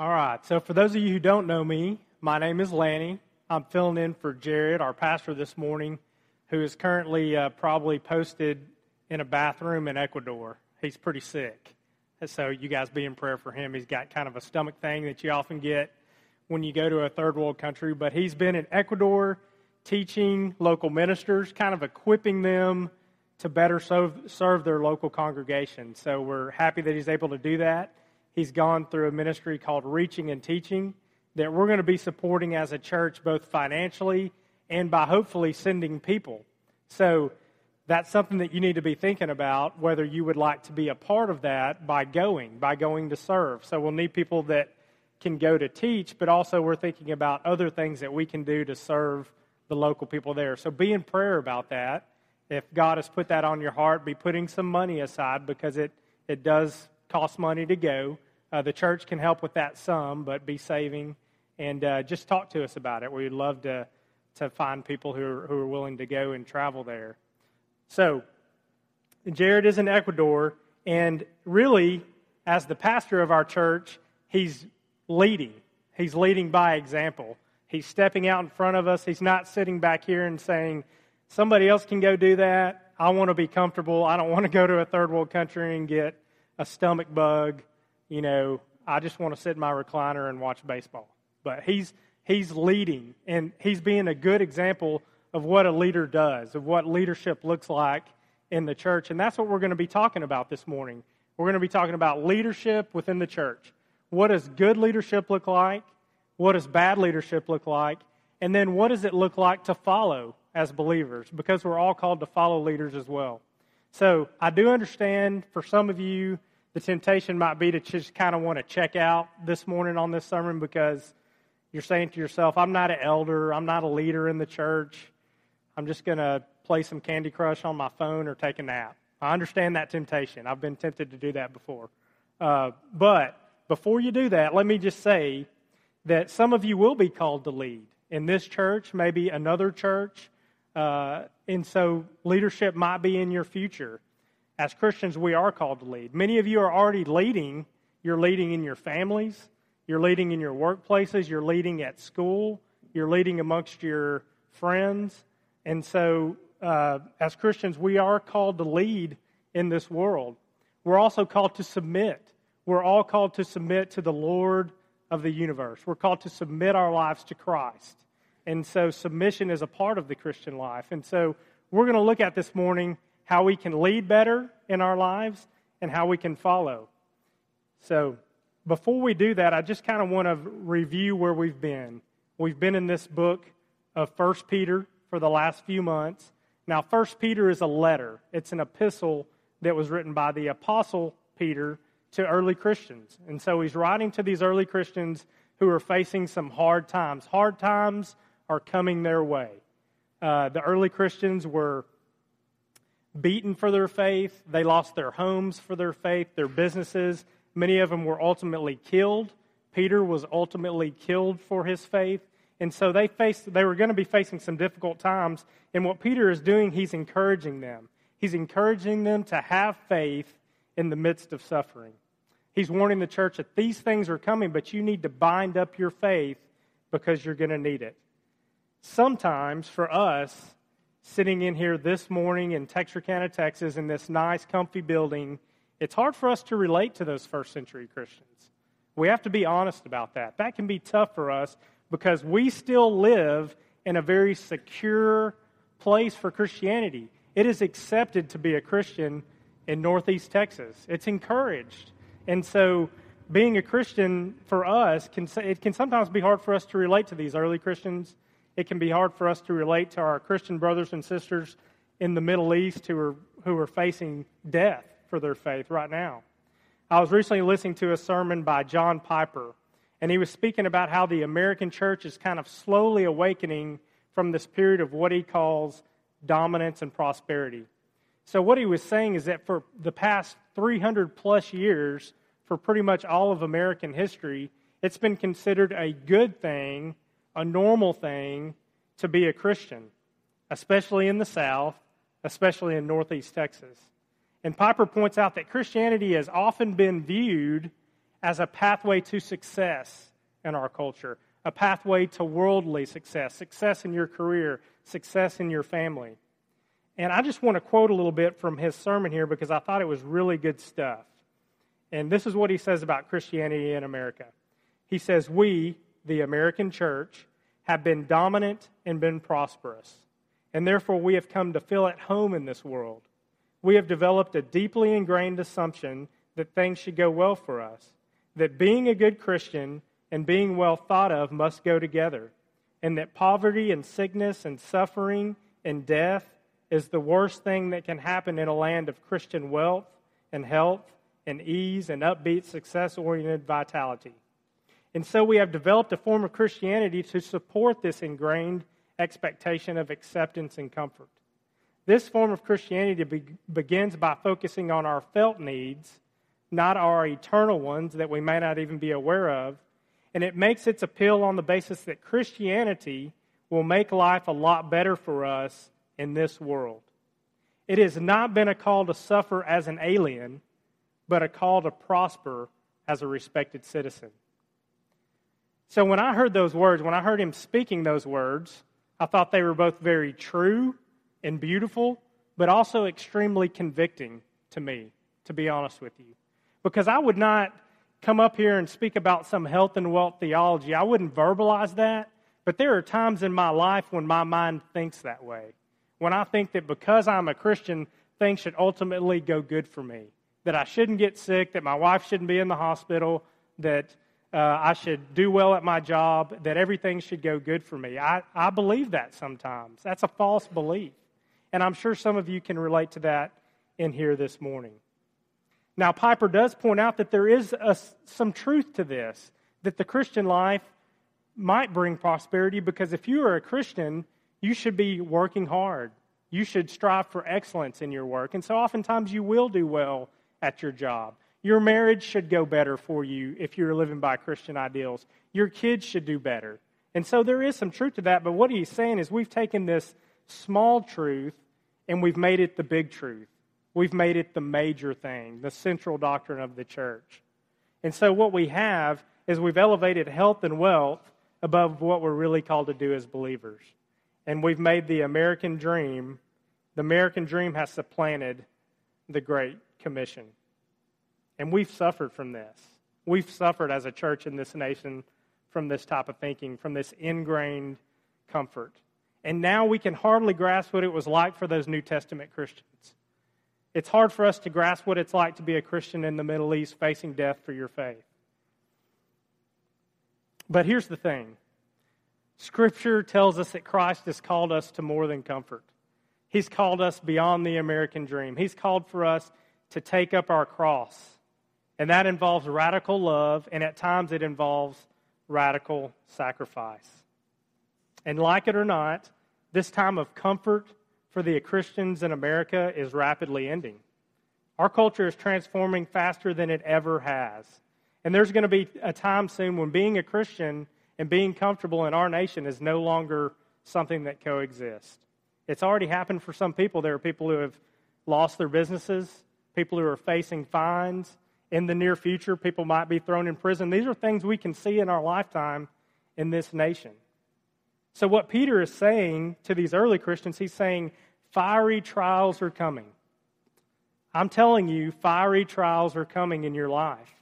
All right. So, for those of you who don't know me, my name is Lanny. I'm filling in for Jared, our pastor, this morning, who is currently uh, probably posted in a bathroom in Ecuador. He's pretty sick. So, you guys be in prayer for him. He's got kind of a stomach thing that you often get when you go to a third world country. But he's been in Ecuador teaching local ministers, kind of equipping them to better serve, serve their local congregation. So, we're happy that he's able to do that he's gone through a ministry called Reaching and Teaching that we're going to be supporting as a church, both financially and by hopefully sending people. So that's something that you need to be thinking about whether you would like to be a part of that by going, by going to serve. So we'll need people that can go to teach, but also we're thinking about other things that we can do to serve the local people there. So be in prayer about that. If God has put that on your heart, be putting some money aside because it, it does cost money to go. Uh, the church can help with that some, but be saving and uh, just talk to us about it. We'd love to, to find people who are, who are willing to go and travel there. So, Jared is in Ecuador, and really, as the pastor of our church, he's leading. He's leading by example. He's stepping out in front of us. He's not sitting back here and saying, somebody else can go do that. I want to be comfortable. I don't want to go to a third world country and get a stomach bug. You know, I just want to sit in my recliner and watch baseball. But he's he's leading and he's being a good example of what a leader does, of what leadership looks like in the church. And that's what we're going to be talking about this morning. We're going to be talking about leadership within the church. What does good leadership look like? What does bad leadership look like? And then what does it look like to follow as believers? Because we're all called to follow leaders as well. So I do understand for some of you the temptation might be to just kind of want to check out this morning on this sermon because you're saying to yourself, I'm not an elder, I'm not a leader in the church. I'm just going to play some Candy Crush on my phone or take a nap. I understand that temptation. I've been tempted to do that before. Uh, but before you do that, let me just say that some of you will be called to lead in this church, maybe another church. Uh, and so leadership might be in your future as Christians, we are called to lead. Many of you are already leading. You're leading in your families, you're leading in your workplaces, you're leading at school, you're leading amongst your friends. And so, uh, as Christians, we are called to lead in this world. We're also called to submit. We're all called to submit to the Lord of the universe. We're called to submit our lives to Christ. And so, submission is a part of the Christian life. And so, we're going to look at this morning how we can lead better in our lives, and how we can follow. So, before we do that, I just kind of want to review where we've been. We've been in this book of First Peter for the last few months. Now, First Peter is a letter, it's an epistle that was written by the Apostle Peter to early Christians. And so he's writing to these early Christians who are facing some hard times. Hard times are coming their way. Uh, the early Christians were beaten for their faith. They lost their homes for their faith, their businesses. Many of them were ultimately killed. Peter was ultimately killed for his faith. And so they faced they were going to be facing some difficult times. And what Peter is doing, he's encouraging them. He's encouraging them to have faith in the midst of suffering. He's warning the church that these things are coming, but you need to bind up your faith because you're going to need it. Sometimes for us, sitting in here this morning in Texarkana, Texas, in this nice, comfy building, it's hard for us to relate to those first century Christians. We have to be honest about that. That can be tough for us because we still live in a very secure place for Christianity. It is accepted to be a Christian in Northeast Texas, it's encouraged. And so, being a Christian for us, can, it can sometimes be hard for us to relate to these early Christians it can be hard for us to relate to our Christian brothers and sisters in the Middle East who are, who are facing death for their faith right now. I was recently listening to a sermon by John Piper, and he was speaking about how the American church is kind of slowly awakening from this period of what he calls dominance and prosperity. So, what he was saying is that for the past 300 plus years, for pretty much all of American history, it's been considered a good thing a normal thing to be a Christian, especially in the South, especially in Northeast Texas. And Piper points out that Christianity has often been viewed as a pathway to success in our culture, a pathway to worldly success, success in your career, success in your family. And I just want to quote a little bit from his sermon here because I thought it was really good stuff. And this is what he says about Christianity in America. He says, We, the American church, have been dominant and been prosperous, and therefore we have come to feel at home in this world. We have developed a deeply ingrained assumption that things should go well for us, that being a good Christian and being well thought of must go together, and that poverty and sickness and suffering and death is the worst thing that can happen in a land of Christian wealth and health and ease and upbeat, success oriented vitality. And so we have developed a form of Christianity to support this ingrained expectation of acceptance and comfort. This form of Christianity be- begins by focusing on our felt needs, not our eternal ones that we may not even be aware of. And it makes its appeal on the basis that Christianity will make life a lot better for us in this world. It has not been a call to suffer as an alien, but a call to prosper as a respected citizen. So when I heard those words, when I heard him speaking those words, I thought they were both very true and beautiful, but also extremely convicting to me, to be honest with you. Because I would not come up here and speak about some health and wealth theology. I wouldn't verbalize that, but there are times in my life when my mind thinks that way. When I think that because I'm a Christian, things should ultimately go good for me. That I shouldn't get sick, that my wife shouldn't be in the hospital, that uh, I should do well at my job, that everything should go good for me. I, I believe that sometimes. That's a false belief. And I'm sure some of you can relate to that in here this morning. Now, Piper does point out that there is a, some truth to this, that the Christian life might bring prosperity because if you are a Christian, you should be working hard. You should strive for excellence in your work. And so oftentimes you will do well at your job. Your marriage should go better for you if you're living by Christian ideals. Your kids should do better. And so there is some truth to that, but what he's saying is we've taken this small truth and we've made it the big truth. We've made it the major thing, the central doctrine of the church. And so what we have is we've elevated health and wealth above what we're really called to do as believers. And we've made the American dream, the American dream has supplanted the Great Commission. And we've suffered from this. We've suffered as a church in this nation from this type of thinking, from this ingrained comfort. And now we can hardly grasp what it was like for those New Testament Christians. It's hard for us to grasp what it's like to be a Christian in the Middle East facing death for your faith. But here's the thing Scripture tells us that Christ has called us to more than comfort. He's called us beyond the American dream. He's called for us to take up our cross and that involves radical love, and at times it involves radical sacrifice. And like it or not, this time of comfort for the Christians in America is rapidly ending. Our culture is transforming faster than it ever has. And there's going to be a time soon when being a Christian and being comfortable in our nation is no longer something that coexists. It's already happened for some people. There are people who have lost their businesses, people who are facing fines, in the near future, people might be thrown in prison. These are things we can see in our lifetime in this nation. So, what Peter is saying to these early Christians, he's saying, fiery trials are coming. I'm telling you, fiery trials are coming in your life.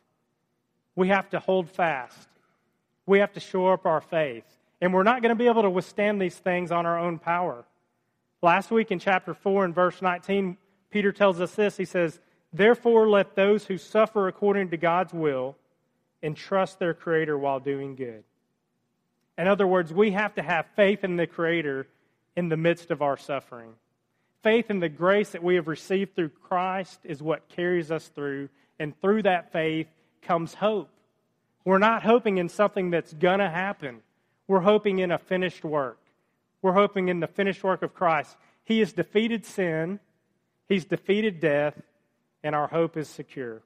We have to hold fast. We have to shore up our faith. And we're not going to be able to withstand these things on our own power. Last week in chapter 4 and verse 19, Peter tells us this. He says, Therefore, let those who suffer according to God's will entrust their Creator while doing good. In other words, we have to have faith in the Creator in the midst of our suffering. Faith in the grace that we have received through Christ is what carries us through, and through that faith comes hope. We're not hoping in something that's going to happen, we're hoping in a finished work. We're hoping in the finished work of Christ. He has defeated sin, He's defeated death, and our hope is secure.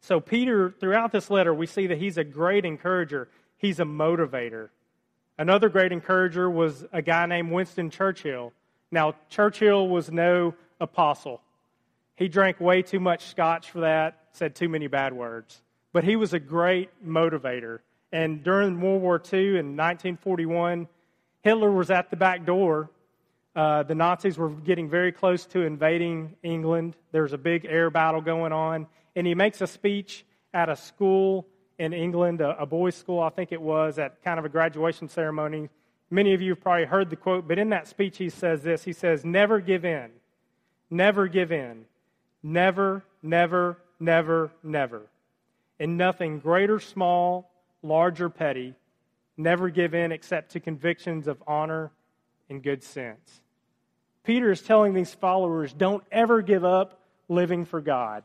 So, Peter, throughout this letter, we see that he's a great encourager, he's a motivator. Another great encourager was a guy named Winston Churchill. Now, Churchill was no apostle. He drank way too much scotch for that, said too many bad words. but he was a great motivator. And during World War II in 1941, Hitler was at the back door. Uh, the Nazis were getting very close to invading England. There was a big air battle going on. And he makes a speech at a school in England, a, a boys' school, I think it was, at kind of a graduation ceremony. Many of you have probably heard the quote, but in that speech he says this He says, Never give in. Never give in. Never, never, never, never. In nothing great or small, large or petty, never give in except to convictions of honor and good sense. Peter is telling these followers don't ever give up living for God.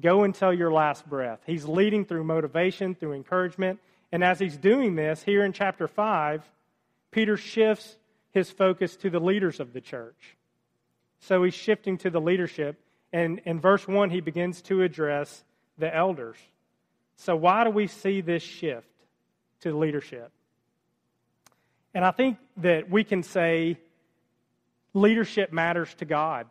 Go until your last breath. He's leading through motivation, through encouragement. And as he's doing this, here in chapter 5, Peter shifts his focus to the leaders of the church. So he's shifting to the leadership. And in verse 1, he begins to address the elders. So, why do we see this shift to leadership? And I think that we can say leadership matters to God.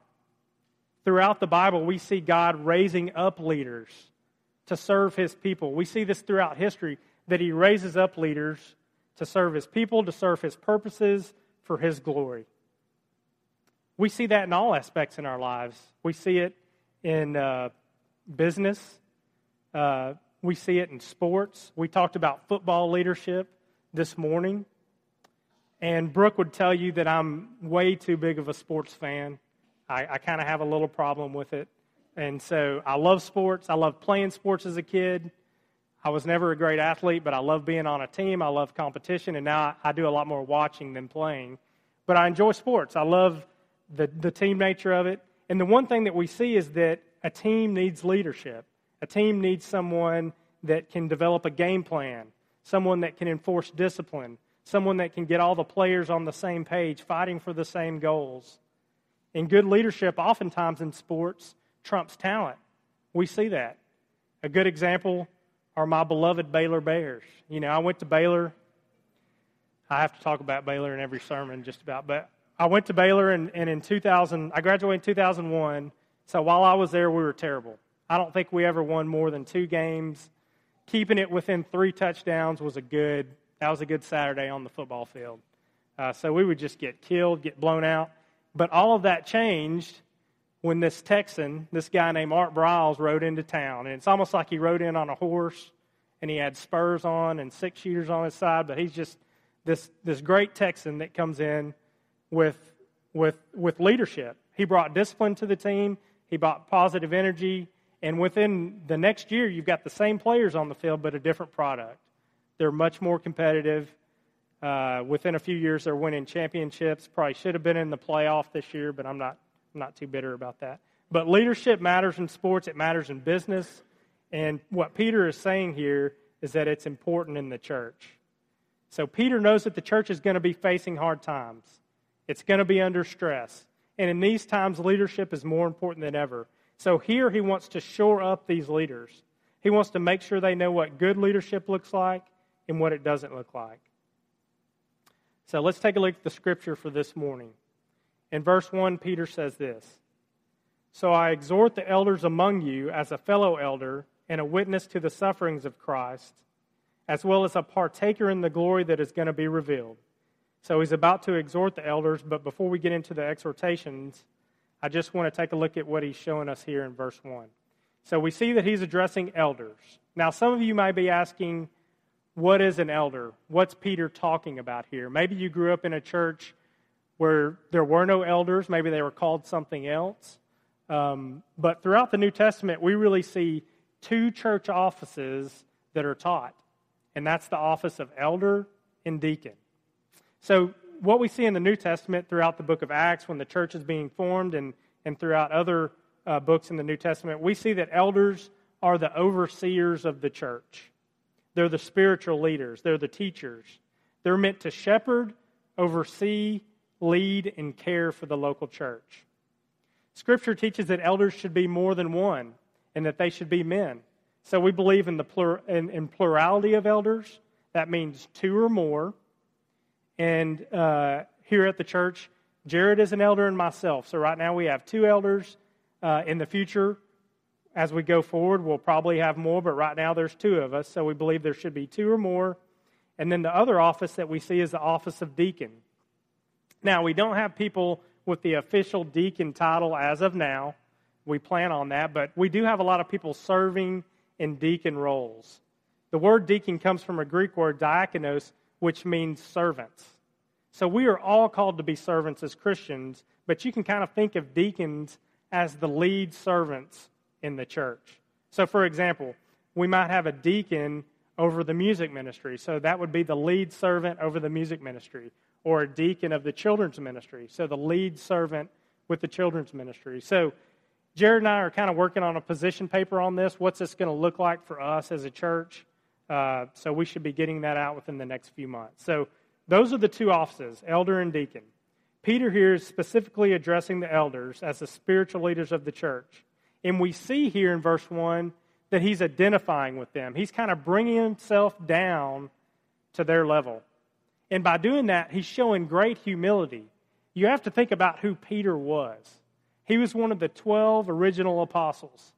Throughout the Bible, we see God raising up leaders to serve his people. We see this throughout history that he raises up leaders to serve his people, to serve his purposes for his glory. We see that in all aspects in our lives. We see it in uh, business, uh, we see it in sports. We talked about football leadership this morning. And Brooke would tell you that I'm way too big of a sports fan. I, I kind of have a little problem with it. And so I love sports. I love playing sports as a kid. I was never a great athlete, but I love being on a team. I love competition, and now I, I do a lot more watching than playing. But I enjoy sports. I love the, the team nature of it. And the one thing that we see is that a team needs leadership. A team needs someone that can develop a game plan, someone that can enforce discipline, someone that can get all the players on the same page, fighting for the same goals. And good leadership, oftentimes in sports, trumps talent. We see that. A good example are my beloved Baylor Bears. You know, I went to Baylor. I have to talk about Baylor in every sermon, just about. But I went to Baylor, and, and in 2000, I graduated in 2001. So while I was there, we were terrible. I don't think we ever won more than two games. Keeping it within three touchdowns was a good. That was a good Saturday on the football field. Uh, so we would just get killed, get blown out. But all of that changed when this Texan, this guy named Art Briles, rode into town. And it's almost like he rode in on a horse and he had spurs on and six shooters on his side, but he's just this, this great Texan that comes in with, with, with leadership. He brought discipline to the team, he brought positive energy, and within the next year, you've got the same players on the field, but a different product. They're much more competitive. Uh, within a few years, they're winning championships. Probably should have been in the playoff this year, but I'm not, I'm not too bitter about that. But leadership matters in sports, it matters in business. And what Peter is saying here is that it's important in the church. So Peter knows that the church is going to be facing hard times, it's going to be under stress. And in these times, leadership is more important than ever. So here he wants to shore up these leaders. He wants to make sure they know what good leadership looks like and what it doesn't look like. So let's take a look at the scripture for this morning. In verse 1, Peter says this So I exhort the elders among you as a fellow elder and a witness to the sufferings of Christ, as well as a partaker in the glory that is going to be revealed. So he's about to exhort the elders, but before we get into the exhortations, I just want to take a look at what he's showing us here in verse 1. So we see that he's addressing elders. Now, some of you may be asking, what is an elder? What's Peter talking about here? Maybe you grew up in a church where there were no elders, maybe they were called something else. Um, but throughout the New Testament, we really see two church offices that are taught, and that's the office of elder and deacon. So what we see in the New Testament throughout the book of Acts, when the church is being formed, and, and throughout other uh, books in the New Testament, we see that elders are the overseers of the church. They're the spiritual leaders, they're the teachers. They're meant to shepherd, oversee, lead, and care for the local church. Scripture teaches that elders should be more than one and that they should be men. So we believe in the in, in plurality of elders. That means two or more and uh, here at the church, Jared is an elder and myself. So right now we have two elders. Uh, in the future, as we go forward, we'll probably have more, but right now there's two of us, so we believe there should be two or more. And then the other office that we see is the office of deacon. Now, we don't have people with the official deacon title as of now. We plan on that, but we do have a lot of people serving in deacon roles. The word deacon comes from a Greek word, diakonos, which means servants. So we are all called to be servants as Christians, but you can kind of think of deacons as the lead servants in the church. So, for example, we might have a deacon over the music ministry. So that would be the lead servant over the music ministry, or a deacon of the children's ministry. So the lead servant with the children's ministry. So Jared and I are kind of working on a position paper on this. What's this going to look like for us as a church? Uh, so we should be getting that out within the next few months. So those are the two offices, elder and deacon. Peter here is specifically addressing the elders as the spiritual leaders of the church. And we see here in verse 1 that he's identifying with them. He's kind of bringing himself down to their level. And by doing that, he's showing great humility. You have to think about who Peter was. He was one of the 12 original apostles.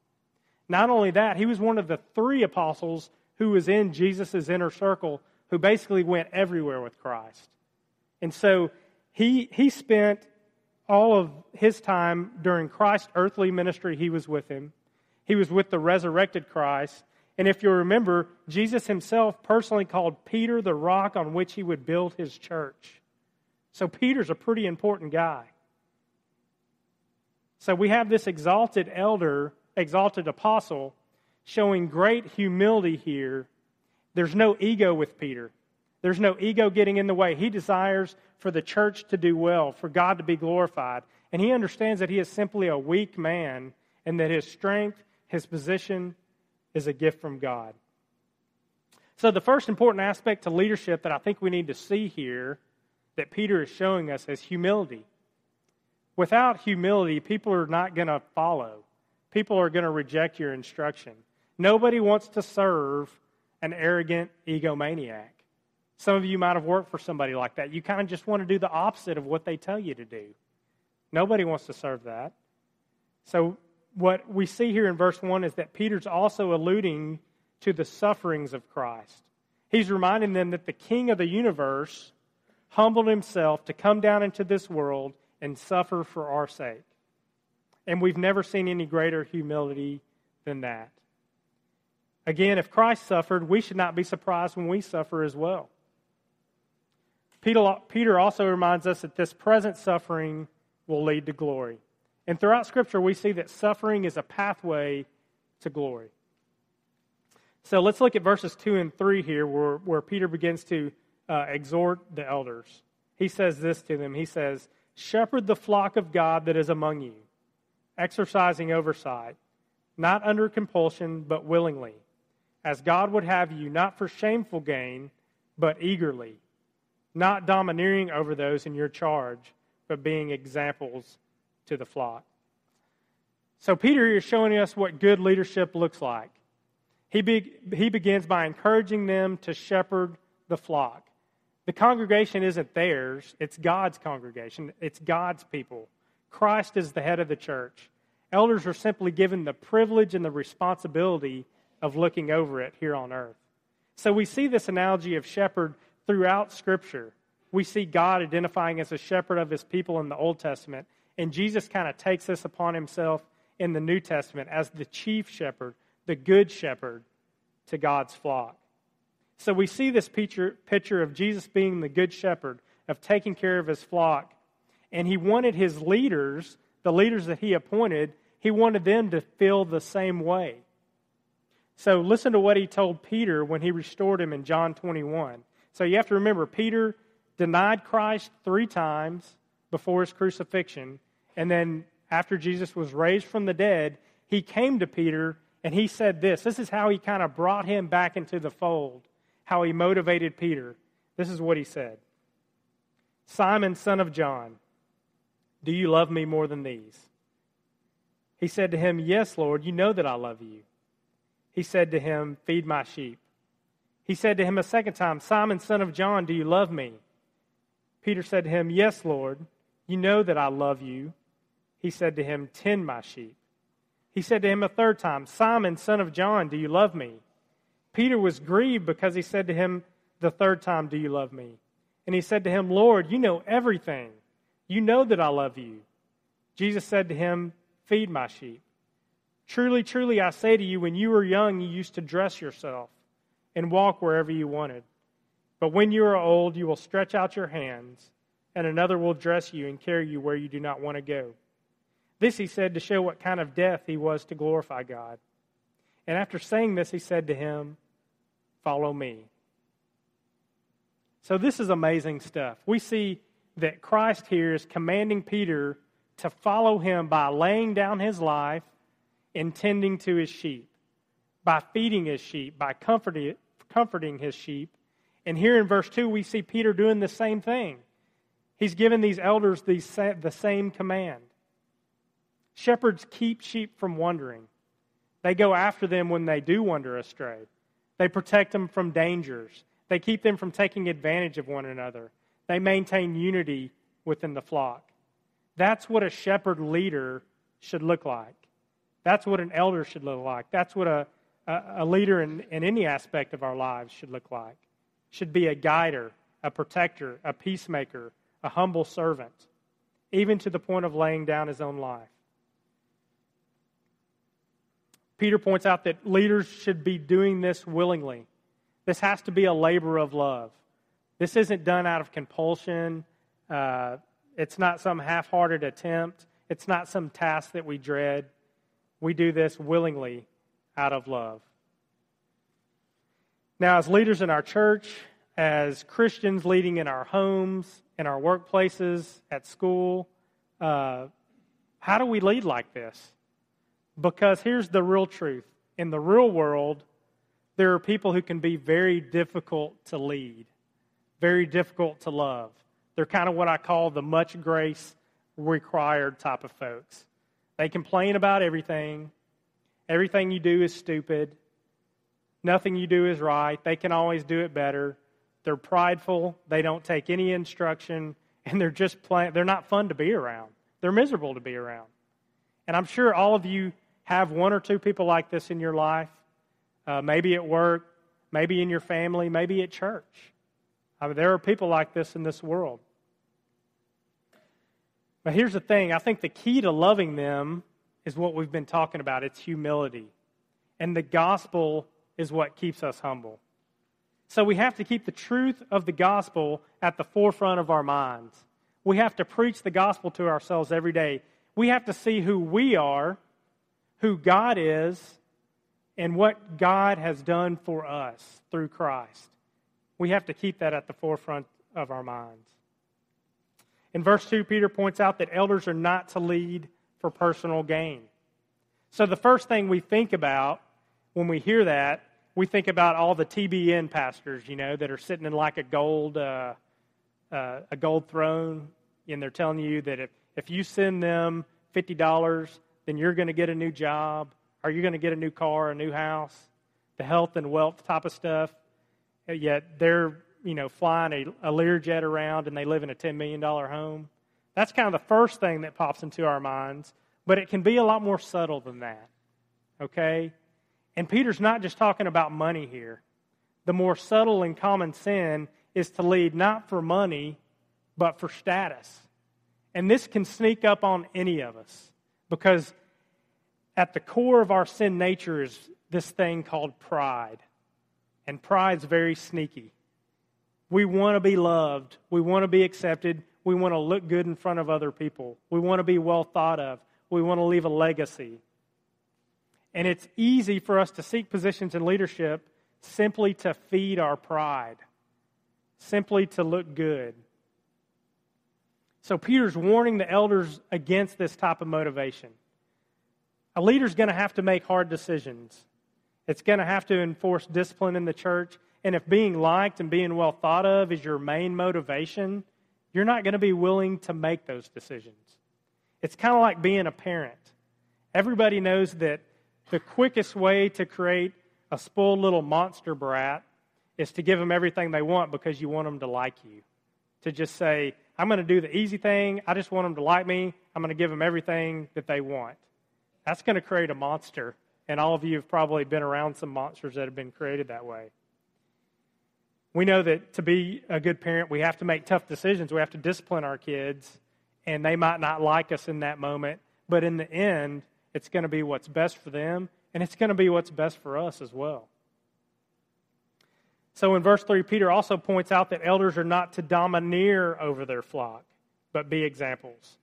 Not only that, he was one of the three apostles who was in Jesus' inner circle who basically went everywhere with Christ. And so he, he spent all of his time during Christ's earthly ministry, he was with him. He was with the resurrected Christ. And if you remember, Jesus himself personally called Peter the rock on which he would build his church. So Peter's a pretty important guy. So we have this exalted elder, exalted apostle, showing great humility here. There's no ego with Peter. There's no ego getting in the way. He desires for the church to do well, for God to be glorified. And he understands that he is simply a weak man and that his strength, his position, is a gift from God. So, the first important aspect to leadership that I think we need to see here that Peter is showing us is humility. Without humility, people are not going to follow. People are going to reject your instruction. Nobody wants to serve an arrogant egomaniac. Some of you might have worked for somebody like that. You kind of just want to do the opposite of what they tell you to do. Nobody wants to serve that. So, what we see here in verse 1 is that Peter's also alluding to the sufferings of Christ. He's reminding them that the King of the universe humbled himself to come down into this world and suffer for our sake. And we've never seen any greater humility than that. Again, if Christ suffered, we should not be surprised when we suffer as well. Peter also reminds us that this present suffering will lead to glory. And throughout Scripture, we see that suffering is a pathway to glory. So let's look at verses 2 and 3 here, where, where Peter begins to uh, exhort the elders. He says this to them He says, Shepherd the flock of God that is among you, exercising oversight, not under compulsion, but willingly, as God would have you, not for shameful gain, but eagerly, not domineering over those in your charge, but being examples to the flock. So, Peter is showing us what good leadership looks like. He, be, he begins by encouraging them to shepherd the flock. The congregation isn't theirs, it's God's congregation, it's God's people. Christ is the head of the church. Elders are simply given the privilege and the responsibility of looking over it here on earth. So we see this analogy of shepherd throughout Scripture. We see God identifying as a shepherd of his people in the Old Testament, and Jesus kind of takes this upon himself in the New Testament as the chief shepherd, the good shepherd to God's flock. So we see this picture, picture of Jesus being the good shepherd, of taking care of his flock. And he wanted his leaders, the leaders that he appointed, he wanted them to feel the same way. So listen to what he told Peter when he restored him in John 21. So you have to remember, Peter denied Christ three times before his crucifixion. And then after Jesus was raised from the dead, he came to Peter and he said this. This is how he kind of brought him back into the fold, how he motivated Peter. This is what he said Simon, son of John, do you love me more than these? He said to him, Yes, Lord, you know that I love you. He said to him, Feed my sheep. He said to him a second time, Simon, son of John, do you love me? Peter said to him, Yes, Lord, you know that I love you. He said to him, Tend my sheep. He said to him a third time, Simon, son of John, do you love me? Peter was grieved because he said to him the third time, Do you love me? And he said to him, Lord, you know everything. You know that I love you. Jesus said to him, Feed my sheep. Truly, truly, I say to you, when you were young, you used to dress yourself and walk wherever you wanted. But when you are old, you will stretch out your hands, and another will dress you and carry you where you do not want to go. This he said to show what kind of death he was to glorify God. And after saying this, he said to him, Follow me. So, this is amazing stuff. We see that Christ here is commanding Peter to follow him by laying down his life and tending to his sheep, by feeding his sheep, by comforting, comforting his sheep. And here in verse 2, we see Peter doing the same thing. He's given these elders the same command. Shepherds keep sheep from wandering. They go after them when they do wander astray. They protect them from dangers. They keep them from taking advantage of one another. They maintain unity within the flock. That's what a shepherd leader should look like. That's what an elder should look like. That's what a, a, leader in, in any aspect of our lives should look like. Should be a guider, a protector, a peacemaker, a humble servant, even to the point of laying down his own life. Peter points out that leaders should be doing this willingly. This has to be a labor of love. This isn't done out of compulsion. Uh, it's not some half hearted attempt. It's not some task that we dread. We do this willingly out of love. Now, as leaders in our church, as Christians leading in our homes, in our workplaces, at school, uh, how do we lead like this? Because here's the real truth in the real world, there are people who can be very difficult to lead, very difficult to love. They're kind of what I call the much grace required type of folks. They complain about everything. Everything you do is stupid. Nothing you do is right. They can always do it better. They're prideful. They don't take any instruction. And they're just plain, they're not fun to be around. They're miserable to be around. And I'm sure all of you have one or two people like this in your life, uh, maybe at work, maybe in your family, maybe at church. I mean, there are people like this in this world. But here's the thing I think the key to loving them is what we've been talking about it's humility. And the gospel is what keeps us humble. So we have to keep the truth of the gospel at the forefront of our minds. We have to preach the gospel to ourselves every day. We have to see who we are who God is and what God has done for us through Christ. We have to keep that at the forefront of our minds. In verse 2, Peter points out that elders are not to lead for personal gain. So the first thing we think about when we hear that, we think about all the TBN pastors, you know, that are sitting in like a gold, uh, uh, a gold throne, and they're telling you that if, if you send them $50, then you're going to get a new job. Are you going to get a new car, a new house? The health and wealth type of stuff. Yet they're, you know, flying a, a Learjet around and they live in a $10 million home. That's kind of the first thing that pops into our minds, but it can be a lot more subtle than that. Okay? And Peter's not just talking about money here. The more subtle and common sin is to lead not for money, but for status. And this can sneak up on any of us. Because at the core of our sin nature is this thing called pride. And pride's very sneaky. We want to be loved. We want to be accepted. We want to look good in front of other people. We want to be well thought of. We want to leave a legacy. And it's easy for us to seek positions in leadership simply to feed our pride, simply to look good. So Peter's warning the elders against this type of motivation. A leader's going to have to make hard decisions. It's going to have to enforce discipline in the church. And if being liked and being well thought of is your main motivation, you're not going to be willing to make those decisions. It's kind of like being a parent. Everybody knows that the quickest way to create a spoiled little monster brat is to give them everything they want because you want them to like you. To just say, I'm going to do the easy thing. I just want them to like me. I'm going to give them everything that they want. That's going to create a monster. And all of you have probably been around some monsters that have been created that way. We know that to be a good parent, we have to make tough decisions. We have to discipline our kids, and they might not like us in that moment, but in the end, it's going to be what's best for them, and it's going to be what's best for us as well. So in verse 3, Peter also points out that elders are not to domineer over their flock, but be examples.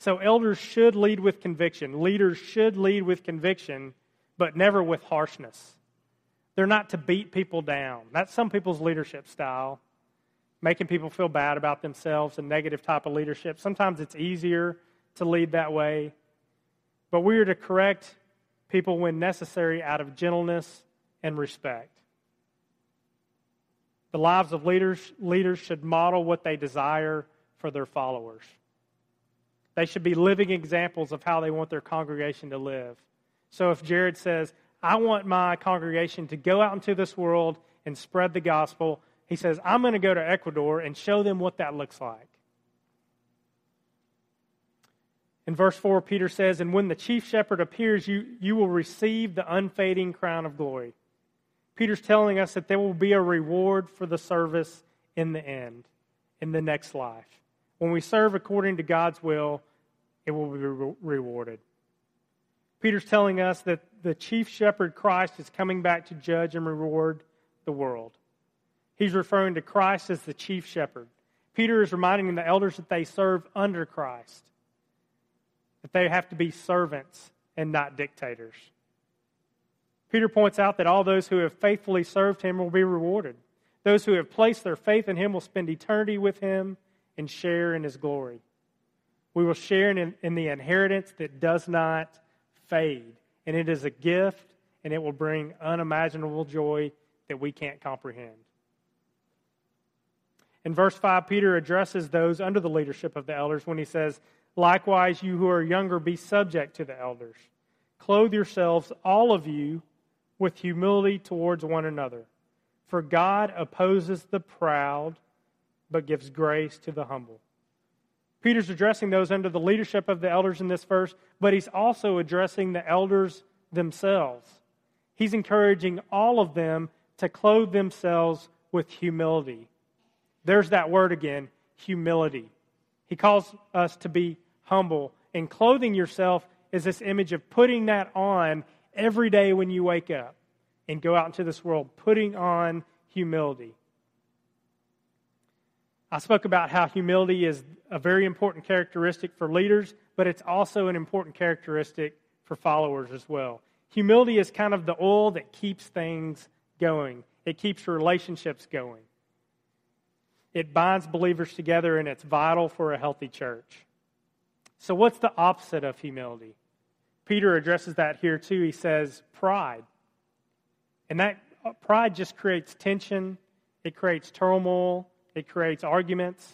So elders should lead with conviction. Leaders should lead with conviction, but never with harshness. They're not to beat people down. That's some people's leadership style, making people feel bad about themselves, a negative type of leadership. Sometimes it's easier to lead that way. But we are to correct people when necessary out of gentleness and respect. The lives of leaders, leaders should model what they desire for their followers. They should be living examples of how they want their congregation to live. So if Jared says, I want my congregation to go out into this world and spread the gospel, he says, I'm going to go to Ecuador and show them what that looks like. In verse 4, Peter says, And when the chief shepherd appears, you, you will receive the unfading crown of glory. Peter's telling us that there will be a reward for the service in the end, in the next life. When we serve according to God's will, it will be re- rewarded. Peter's telling us that the chief shepherd Christ is coming back to judge and reward the world. He's referring to Christ as the chief shepherd. Peter is reminding the elders that they serve under Christ, that they have to be servants and not dictators. Peter points out that all those who have faithfully served him will be rewarded. Those who have placed their faith in him will spend eternity with him and share in his glory. We will share in, in the inheritance that does not fade. And it is a gift, and it will bring unimaginable joy that we can't comprehend. In verse 5, Peter addresses those under the leadership of the elders when he says, Likewise, you who are younger, be subject to the elders. Clothe yourselves, all of you, with humility towards one another. For God opposes the proud, but gives grace to the humble. Peter's addressing those under the leadership of the elders in this verse, but he's also addressing the elders themselves. He's encouraging all of them to clothe themselves with humility. There's that word again humility. He calls us to be humble, and clothing yourself is this image of putting that on every day when you wake up and go out into this world, putting on humility. I spoke about how humility is a very important characteristic for leaders, but it's also an important characteristic for followers as well. Humility is kind of the oil that keeps things going, it keeps relationships going. It binds believers together, and it's vital for a healthy church. So, what's the opposite of humility? Peter addresses that here too. He says, pride. And that uh, pride just creates tension, it creates turmoil, it creates arguments.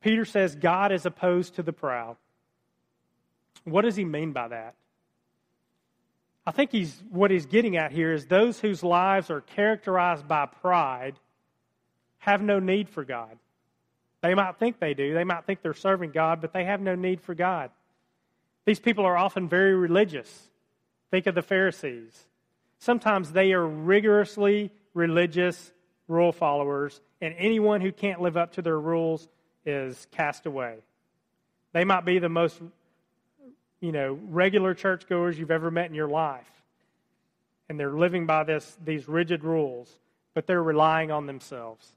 Peter says God is opposed to the proud. What does he mean by that? I think he's what he's getting at here is those whose lives are characterized by pride have no need for God. They might think they do. They might think they're serving God, but they have no need for God. These people are often very religious. Think of the Pharisees. Sometimes they are rigorously religious rule followers, and anyone who can't live up to their rules is cast away. They might be the most, you know, regular churchgoers you've ever met in your life. And they're living by this, these rigid rules, but they're relying on themselves.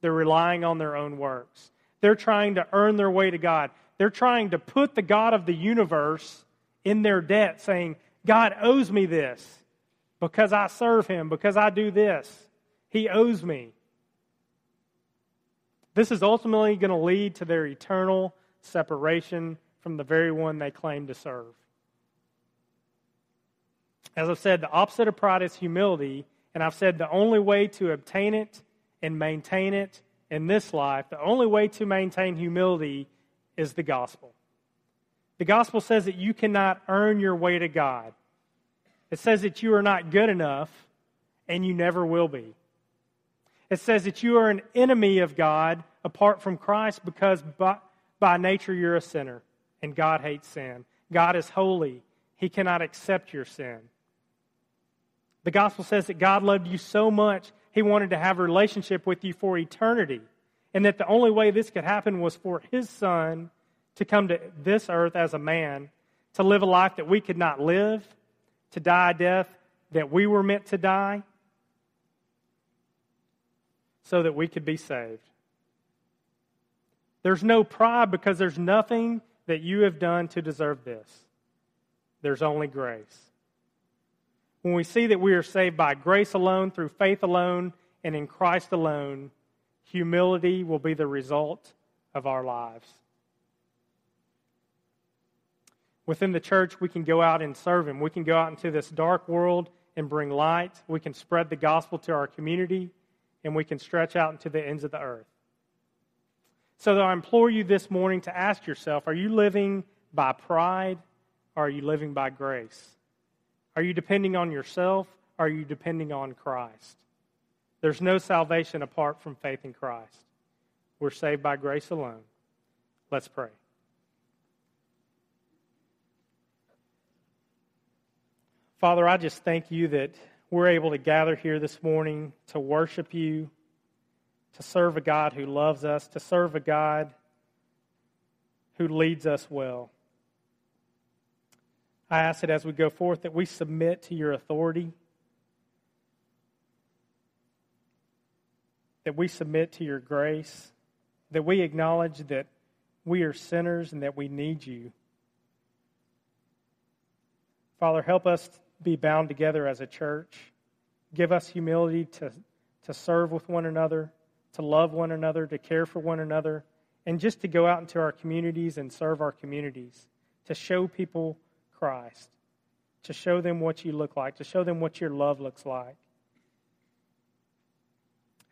They're relying on their own works. They're trying to earn their way to God. They're trying to put the God of the universe in their debt, saying, God owes me this because I serve him, because I do this. He owes me. This is ultimately going to lead to their eternal separation from the very one they claim to serve. As I've said, the opposite of pride is humility, and I've said the only way to obtain it and maintain it in this life, the only way to maintain humility is the gospel. The gospel says that you cannot earn your way to God. It says that you are not good enough and you never will be. It says that you are an enemy of God apart from Christ because by, by nature you're a sinner and God hates sin. God is holy he cannot accept your sin. The gospel says that God loved you so much, he wanted to have a relationship with you for eternity. And that the only way this could happen was for his son to come to this earth as a man, to live a life that we could not live, to die a death that we were meant to die, so that we could be saved. There's no pride because there's nothing that you have done to deserve this. There's only grace. When we see that we are saved by grace alone, through faith alone, and in Christ alone, humility will be the result of our lives. Within the church, we can go out and serve Him. We can go out into this dark world and bring light. We can spread the gospel to our community, and we can stretch out into the ends of the earth. So, I implore you this morning to ask yourself are you living by pride or are you living by grace? Are you depending on yourself or are you depending on Christ? There's no salvation apart from faith in Christ. We're saved by grace alone. Let's pray. Father, I just thank you that we're able to gather here this morning to worship you, to serve a God who loves us, to serve a God who leads us well. I ask that as we go forth that we submit to your authority, that we submit to your grace, that we acknowledge that we are sinners and that we need you. Father, help us be bound together as a church. Give us humility to, to serve with one another, to love one another, to care for one another, and just to go out into our communities and serve our communities, to show people Christ, to show them what you look like, to show them what your love looks like.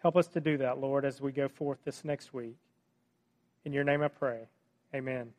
Help us to do that, Lord, as we go forth this next week. In your name I pray. Amen.